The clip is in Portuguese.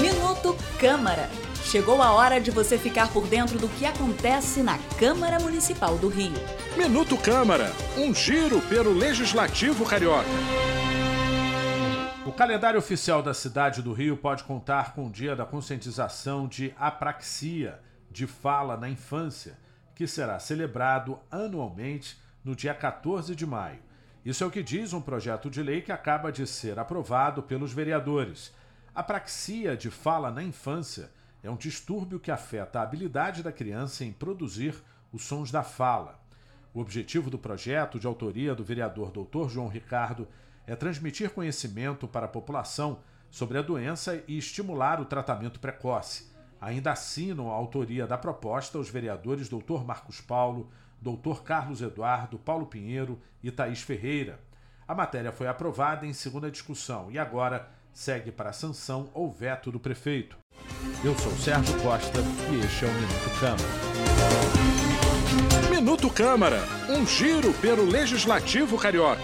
Minuto Câmara. Chegou a hora de você ficar por dentro do que acontece na Câmara Municipal do Rio. Minuto Câmara, um giro pelo Legislativo Carioca. O calendário oficial da cidade do Rio pode contar com o dia da conscientização de apraxia, de fala na infância, que será celebrado anualmente no dia 14 de maio. Isso é o que diz um projeto de lei que acaba de ser aprovado pelos vereadores. Apraxia de fala na infância é um distúrbio que afeta a habilidade da criança em produzir os sons da fala. O objetivo do projeto, de autoria do vereador Dr. João Ricardo, é transmitir conhecimento para a população sobre a doença e estimular o tratamento precoce. Ainda assinam a autoria da proposta os vereadores Dr. Marcos Paulo, Dr. Carlos Eduardo, Paulo Pinheiro e Thaís Ferreira. A matéria foi aprovada em segunda discussão e agora segue para a sanção ou veto do prefeito. Eu sou Sérgio Costa e este é o Minuto Câmara. Minuto Câmara, um giro pelo Legislativo Carioca.